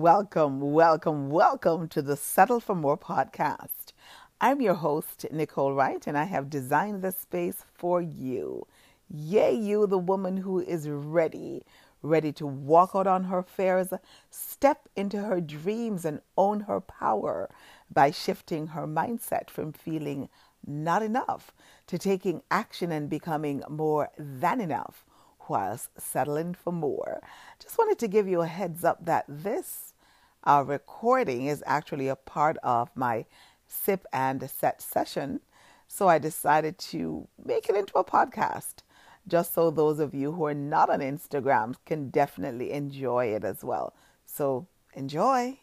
Welcome, welcome, welcome to the Settle for More podcast. I'm your host, Nicole Wright, and I have designed this space for you. Yay, you, the woman who is ready, ready to walk out on her fears, step into her dreams, and own her power by shifting her mindset from feeling not enough to taking action and becoming more than enough whilst settling for more. Just wanted to give you a heads up that this uh, recording is actually a part of my sip and set session. So I decided to make it into a podcast just so those of you who are not on Instagram can definitely enjoy it as well. So enjoy.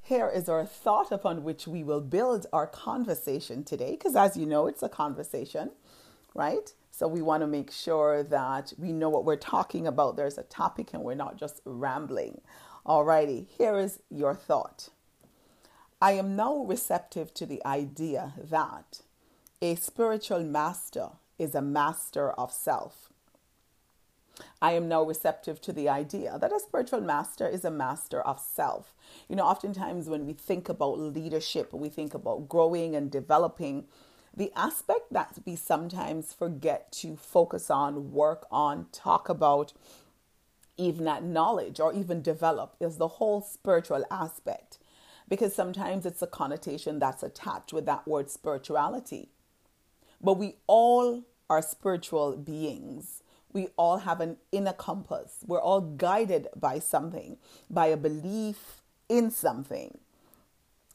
Here is our thought upon which we will build our conversation today, because as you know, it's a conversation, right? So we want to make sure that we know what we're talking about. There's a topic and we're not just rambling. Alrighty, here is your thought. I am now receptive to the idea that a spiritual master is a master of self. I am now receptive to the idea that a spiritual master is a master of self. You know, oftentimes when we think about leadership, we think about growing and developing, the aspect that we sometimes forget to focus on, work on, talk about, even acknowledge or even develop is the whole spiritual aspect. Because sometimes it's a connotation that's attached with that word spirituality. But we all are spiritual beings. We all have an inner compass. We're all guided by something, by a belief in something,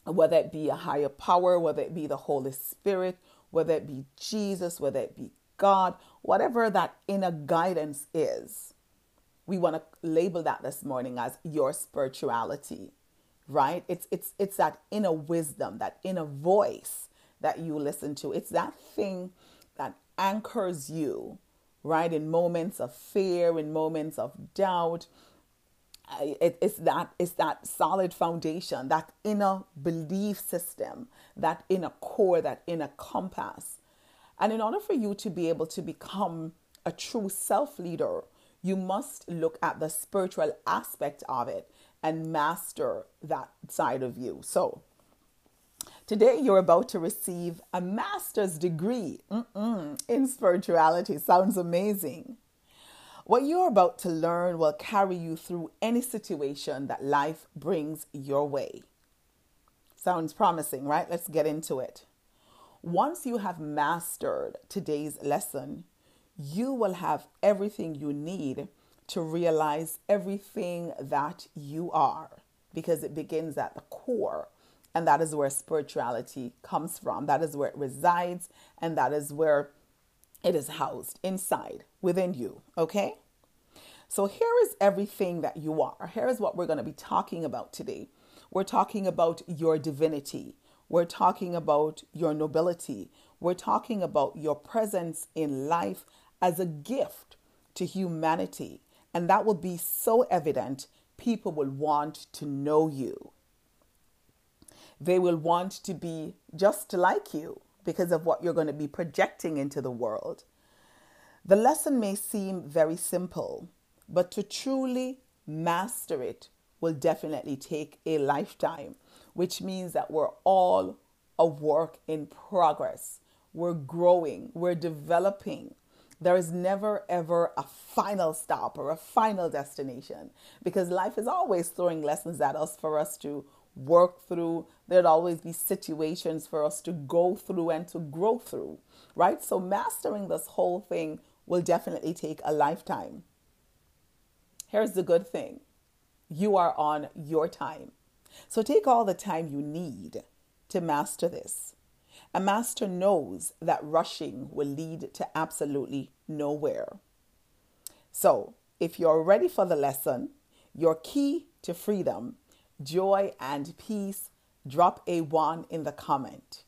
whether it be a higher power, whether it be the Holy Spirit, whether it be Jesus, whether it be God, whatever that inner guidance is, we want to label that this morning as your spirituality, right? It's it's it's that inner wisdom, that inner voice that you listen to. It's that thing that anchors you, right? In moments of fear, in moments of doubt, it, it's that it's that solid foundation, that inner belief system, that inner core, that inner compass. And in order for you to be able to become a true self leader, you must look at the spiritual aspect of it and master that side of you. So, today you're about to receive a master's degree Mm-mm, in spirituality. Sounds amazing. What you're about to learn will carry you through any situation that life brings your way. Sounds promising, right? Let's get into it. Once you have mastered today's lesson, you will have everything you need to realize everything that you are because it begins at the core. And that is where spirituality comes from. That is where it resides. And that is where it is housed inside within you. Okay? So here is everything that you are. Here is what we're going to be talking about today. We're talking about your divinity. We're talking about your nobility. We're talking about your presence in life as a gift to humanity. And that will be so evident, people will want to know you. They will want to be just like you because of what you're going to be projecting into the world. The lesson may seem very simple, but to truly master it will definitely take a lifetime, which means that we're all a work in progress. We're growing, we're developing. There is never ever a final stop or a final destination because life is always throwing lessons at us for us to work through. There'd always be situations for us to go through and to grow through, right? So, mastering this whole thing will definitely take a lifetime. Here's the good thing you are on your time. So, take all the time you need to master this. A master knows that rushing will lead to absolutely nowhere. So, if you're ready for the lesson, your key to freedom joy, and peace, drop a one in the comment.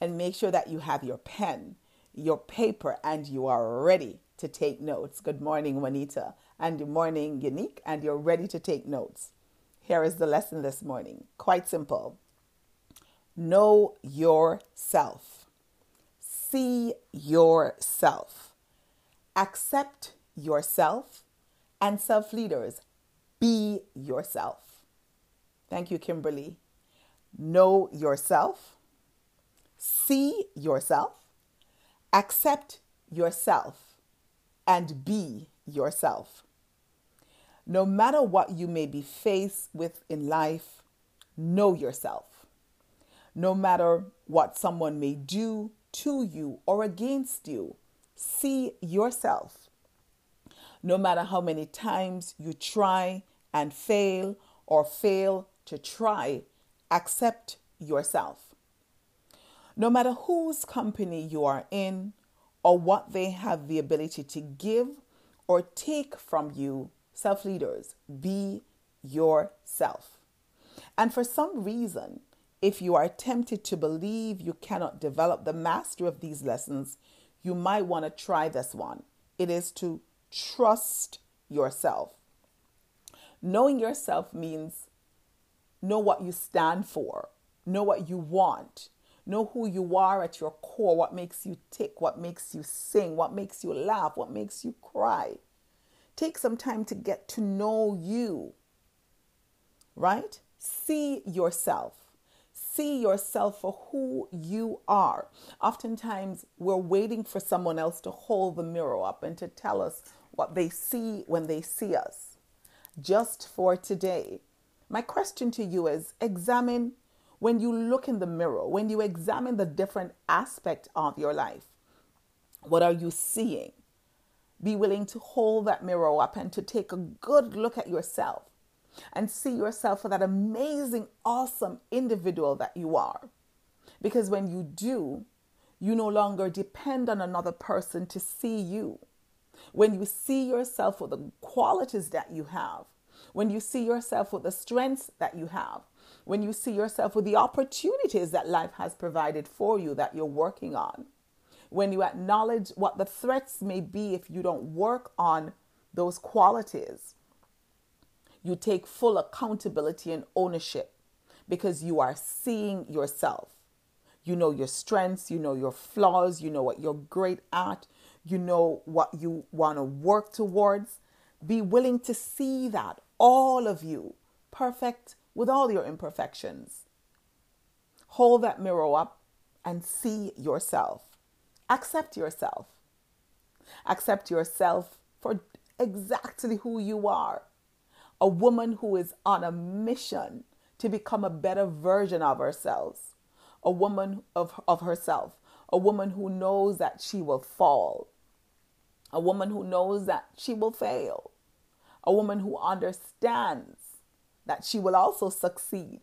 And make sure that you have your pen, your paper, and you are ready to take notes. Good morning, Juanita, and good morning, Unique, and you're ready to take notes. Here is the lesson this morning. Quite simple. Know yourself. See yourself. Accept yourself. And self leaders, be yourself. Thank you, Kimberly. Know yourself, see yourself, accept yourself, and be yourself. No matter what you may be faced with in life, know yourself. No matter what someone may do to you or against you, see yourself. No matter how many times you try and fail or fail to try, accept yourself. No matter whose company you are in or what they have the ability to give or take from you, self leaders, be yourself. And for some reason, if you are tempted to believe you cannot develop the mastery of these lessons, you might want to try this one. It is to trust yourself. Knowing yourself means know what you stand for, know what you want, know who you are at your core, what makes you tick, what makes you sing, what makes you laugh, what makes you cry. Take some time to get to know you, right? See yourself. See yourself for who you are. Oftentimes, we're waiting for someone else to hold the mirror up and to tell us what they see when they see us. Just for today, my question to you is examine when you look in the mirror, when you examine the different aspect of your life, what are you seeing? Be willing to hold that mirror up and to take a good look at yourself and see yourself for that amazing, awesome individual that you are. Because when you do, you no longer depend on another person to see you. When you see yourself for the qualities that you have, when you see yourself with the strengths that you have, when you see yourself with the opportunities that life has provided for you that you're working on, when you acknowledge what the threats may be if you don't work on those qualities, you take full accountability and ownership because you are seeing yourself. You know your strengths, you know your flaws, you know what you're great at, you know what you want to work towards. Be willing to see that, all of you, perfect with all your imperfections. Hold that mirror up and see yourself. Accept yourself. Accept yourself for exactly who you are. A woman who is on a mission to become a better version of herself. A woman of, of herself. A woman who knows that she will fall. A woman who knows that she will fail. A woman who understands that she will also succeed.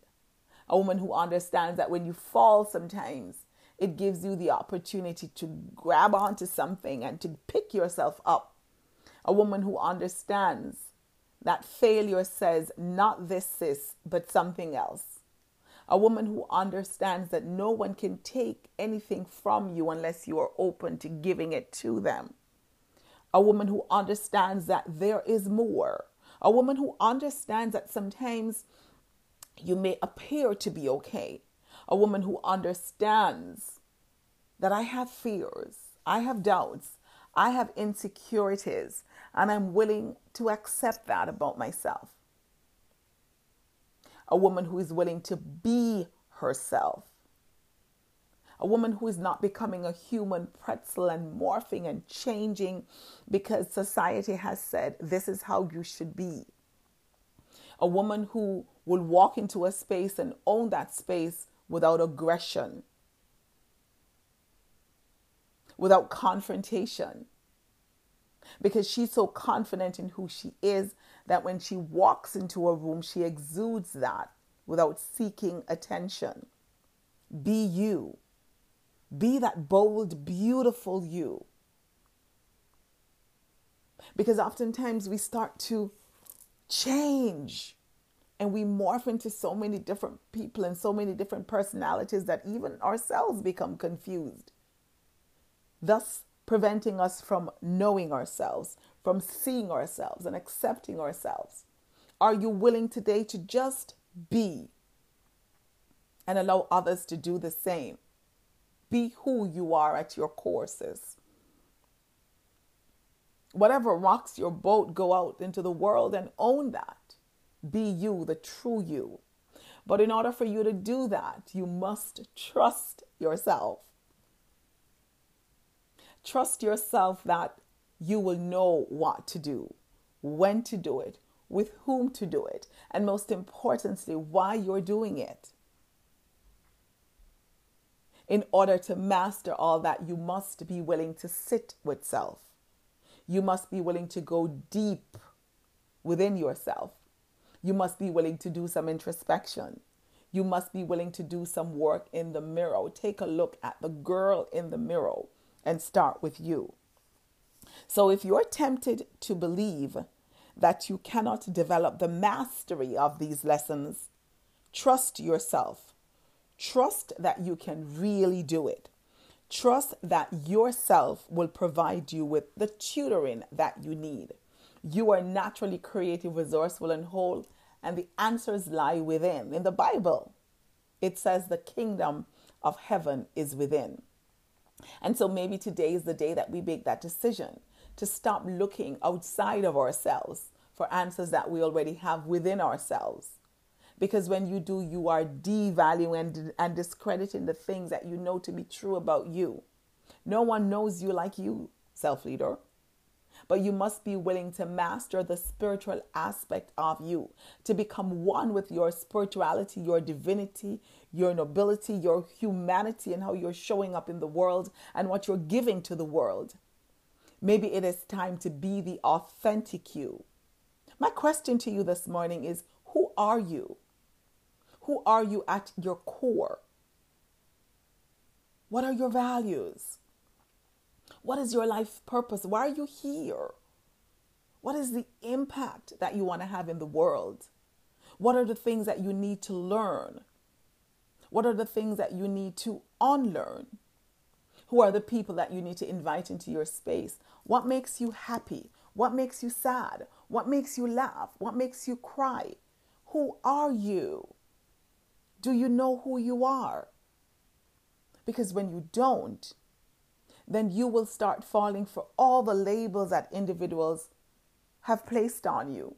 A woman who understands that when you fall sometimes, it gives you the opportunity to grab onto something and to pick yourself up. A woman who understands that failure says not this, sis, but something else. A woman who understands that no one can take anything from you unless you are open to giving it to them. A woman who understands that there is more. A woman who understands that sometimes you may appear to be okay, a woman who understands that I have fears, I have doubts, I have insecurities, and I'm willing to accept that about myself. A woman who is willing to be herself. A woman who is not becoming a human pretzel and morphing and changing because society has said this is how you should be. A woman who will walk into a space and own that space without aggression, without confrontation. Because she's so confident in who she is that when she walks into a room, she exudes that without seeking attention. Be you. Be that bold, beautiful you. Because oftentimes we start to change and we morph into so many different people and so many different personalities that even ourselves become confused, thus preventing us from knowing ourselves, from seeing ourselves and accepting ourselves. Are you willing today to just be and allow others to do the same? Be who you are at your courses. Whatever rocks your boat, go out into the world and own that. be you, the true you. But in order for you to do that, you must trust yourself. Trust yourself that you will know what to do, when to do it, with whom to do it, and most importantly, why you're doing it. In order to master all that, you must be willing to sit with self. You must be willing to go deep within yourself. You must be willing to do some introspection. You must be willing to do some work in the mirror. Take a look at the girl in the mirror and start with you. So, if you're tempted to believe that you cannot develop the mastery of these lessons, trust yourself. Trust that you can really do it. Trust that yourself will provide you with the tutoring that you need. You are naturally creative, resourceful, and whole, and the answers lie within. In the Bible, it says the kingdom of heaven is within. And so maybe today is the day that we make that decision to stop looking outside of ourselves for answers that we already have within ourselves. Because when you do, you are devaluing and, discrediting the things that you know to be true about you. No one knows you like you, self leader. But you must be willing to master the spiritual aspect of you, to become one with your spirituality, your divinity, your nobility, your humanity, and how you're showing up in the world and what you're giving to the world. Maybe it is time to be the authentic you. My question to you this morning is Who are you? Who are you at your core? What are your values? What is your life purpose? Why are you here? What is the impact that you want to have in the world? What are the things that you need to learn? What are the things that you need to unlearn? Who are the people that you need to invite into your space? What makes you happy? What makes you sad? What makes you laugh? What makes you cry? Who are you? Do you know who you are? Because when you don't, then you will start falling for all the labels that individuals have placed on you.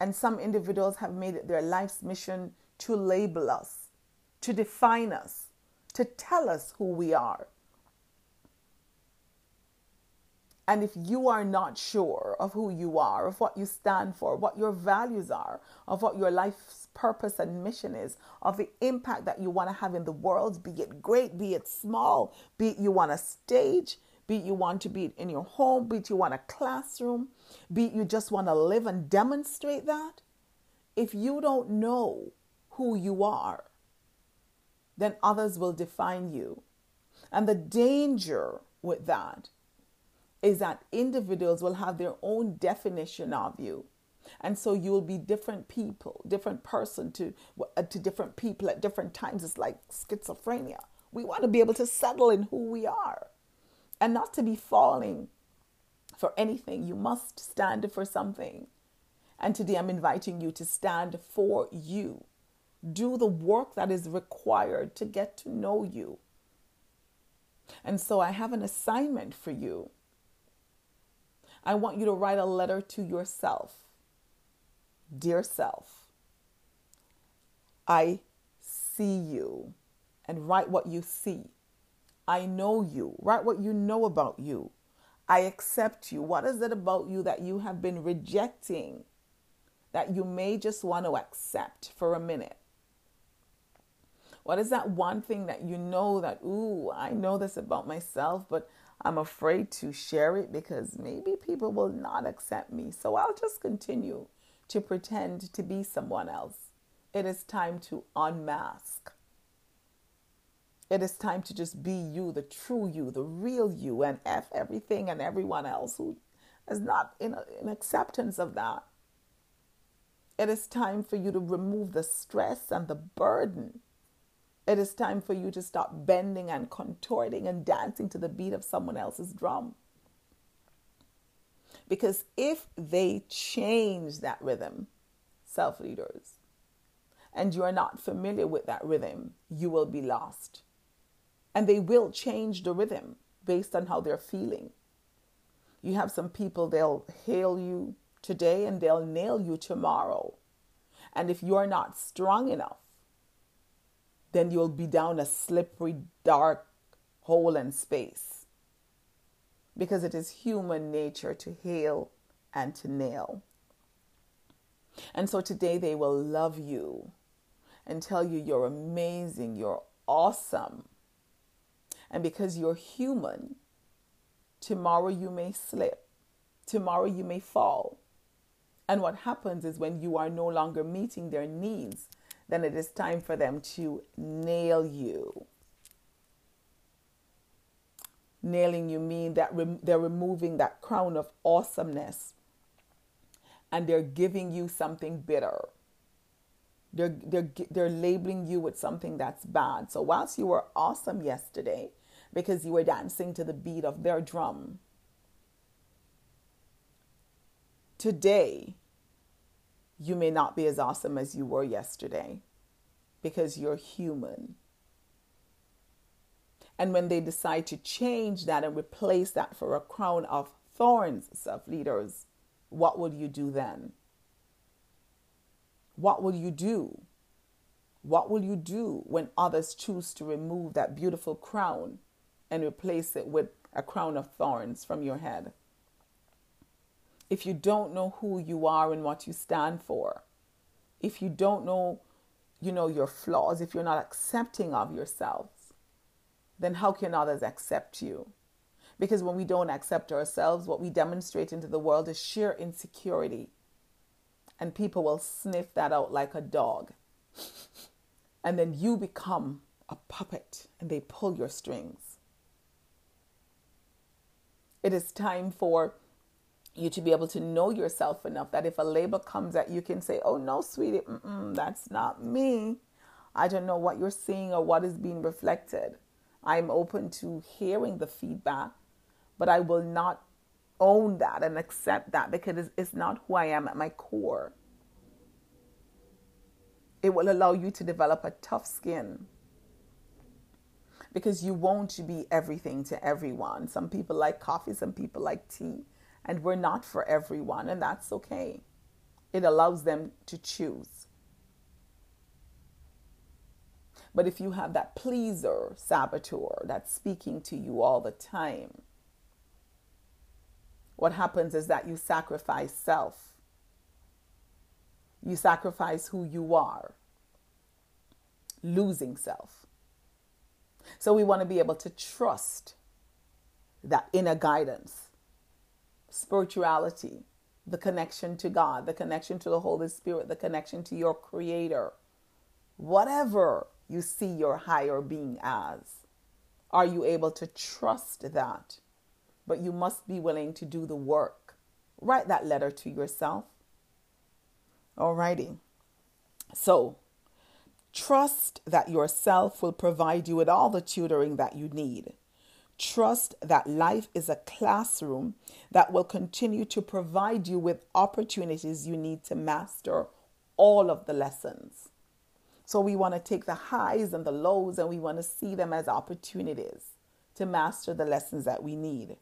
And some individuals have made it their life's mission to label us, to define us, to tell us who we are. And if you are not sure of who you are, of what you stand for, what your values are, of what your life's purpose and mission is, of the impact that you want to have in the world, be it great, be it small, be it you want a stage, be it you want to be in your home, be it you want a classroom, be it you just want to live and demonstrate that. If you don't know who you are, then others will define you. And the danger with that is that individuals will have their own definition of you. And so you will be different people, different person to, uh, to different people at different times. It's like schizophrenia. We want to be able to settle in who we are and not to be falling for anything. You must stand for something. And today I'm inviting you to stand for you. Do the work that is required to get to know you. And so I have an assignment for you. I want you to write a letter to yourself. Dear self, I see you and write what you see. I know you. Write what you know about you. I accept you. What is it about you that you have been rejecting that you may just want to accept for a minute? What is that one thing that you know that, ooh, I know this about myself, but I'm afraid to share it because maybe people will not accept me. So I'll just continue to pretend to be someone else. It is time to unmask. It is time to just be you, the true you, the real you, and F everything and everyone else who is not in, in acceptance of that. It is time for you to remove the stress and the burden it is time for you to stop bending and contorting and dancing to the beat of someone else's drum. Because if they change that rhythm, self leaders, and you are not familiar with that rhythm, you will be lost. And they will change the rhythm based on how they're feeling. You have some people, they'll hail you today and they'll nail you tomorrow. And if you're not strong enough, then you'll be down a slippery, dark hole in space. Because it is human nature to hail and to nail. And so today they will love you and tell you you're amazing, you're awesome. And because you're human, tomorrow you may slip, tomorrow you may fall. And what happens is when you are no longer meeting their needs, then it is time for them to nail you. Nailing you mean that they're removing that crown of awesomeness and they're giving you something bitter. They're, they're, they're labeling you with something that's bad. So, whilst you were awesome yesterday because you were dancing to the beat of their drum, today you may not be as awesome as you were yesterday because you're human. And when they decide to change that and replace that for a crown of thorns, self leaders, what will you do then? What will you do? What will you do when others choose to remove that beautiful crown and replace it with a crown of thorns from your head? If you don't know who you are and what you stand for, if you don't know, you know, your flaws, if you're not accepting of yourselves, then how can others accept you? Because when we don't accept ourselves, what we demonstrate into the world is sheer insecurity. And people will sniff that out like a dog. and then you become a puppet and they pull your strings. It is time for you to be able to know yourself enough that if a label comes at you, can say, Oh, no, sweetie, that's not me. I don't know what you're seeing or what is being reflected. I'm open to hearing the feedback but I will not own that and accept that because it's not who I am at my core. It will allow you to develop a tough skin because you won't be everything to everyone. Some people like coffee, some people like tea, and we're not for everyone, and that's okay. It allows them to choose. But if you have that pleaser saboteur that's speaking to you all the time, what happens is that you sacrifice self. You sacrifice who you are, losing self. So we want to be able to trust that inner guidance, spirituality, the connection to God, the connection to the Holy Spirit, the connection to your Creator, whatever you see your higher being as. Are you able to trust that? but you must be willing to do the work. Write that letter to yourself. Alrighty. So, trust that yourself will provide you with all the tutoring that you need. Trust that life is a classroom that will continue to provide you with opportunities you need to master all of the lessons. So, we want to take the highs and the lows and we want to see them as opportunities to master the lessons that we need.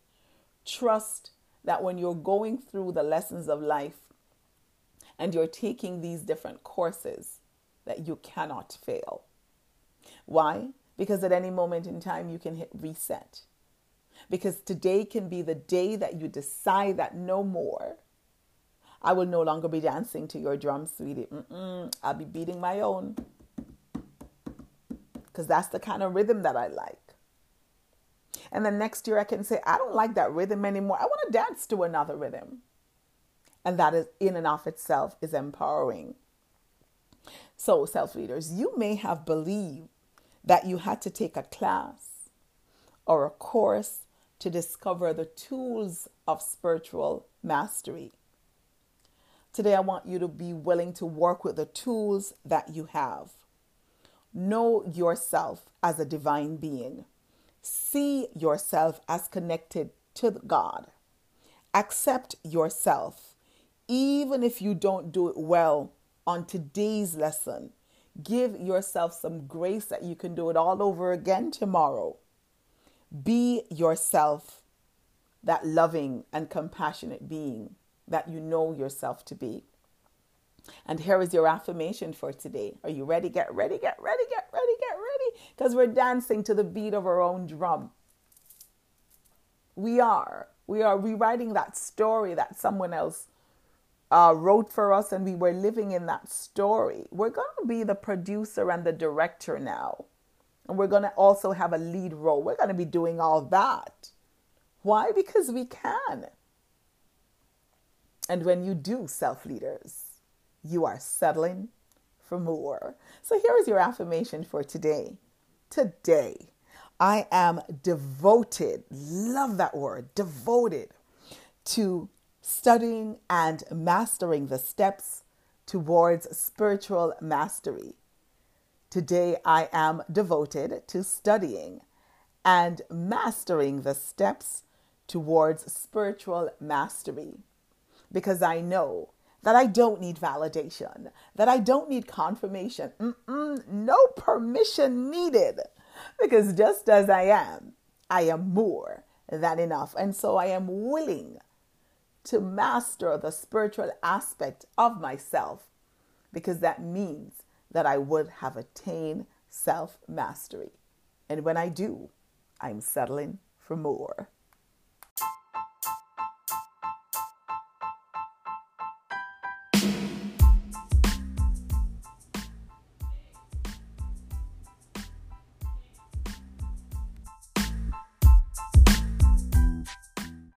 Trust that when you're going through the lessons of life and you're taking these different courses, that you cannot fail. Why? Because at any moment in time, you can hit reset. Because today can be the day that you decide that no more. I will no longer be dancing to your drum, sweetie. Mm-mm, I'll be beating my own. Because that's the kind of rhythm that I like. And then next year I can say, I don't like that rhythm anymore. I want to dance to another rhythm. And that is in and of itself is empowering. So, self leaders, you may have believed that you had to take a class or a course to discover the tools of spiritual mastery. Today, I want you to be willing to work with the tools that you have. Know yourself as a divine being. See yourself as connected to God. Accept yourself, even if you don't do it well on today's lesson. Give yourself some grace that you can do it all over again tomorrow. Be yourself, that loving and compassionate being that you know yourself to be. And here is your affirmation for today. Are you ready? Get ready, get ready, get ready, get ready. Because we're dancing to the beat of our own drum. We are. We are rewriting that story that someone else uh, wrote for us, and we were living in that story. We're going to be the producer and the director now. And we're going to also have a lead role. We're going to be doing all that. Why? Because we can. And when you do, self leaders, you are settling for more. So here is your affirmation for today. Today, I am devoted, love that word, devoted to studying and mastering the steps towards spiritual mastery. Today, I am devoted to studying and mastering the steps towards spiritual mastery because I know that I don't need validation, that I don't need confirmation. Mm-mm, no permission needed. Because just as I am, I am more than enough. And so I am willing to master the spiritual aspect of myself because that means that I would have attained self mastery. And when I do, I'm settling for more.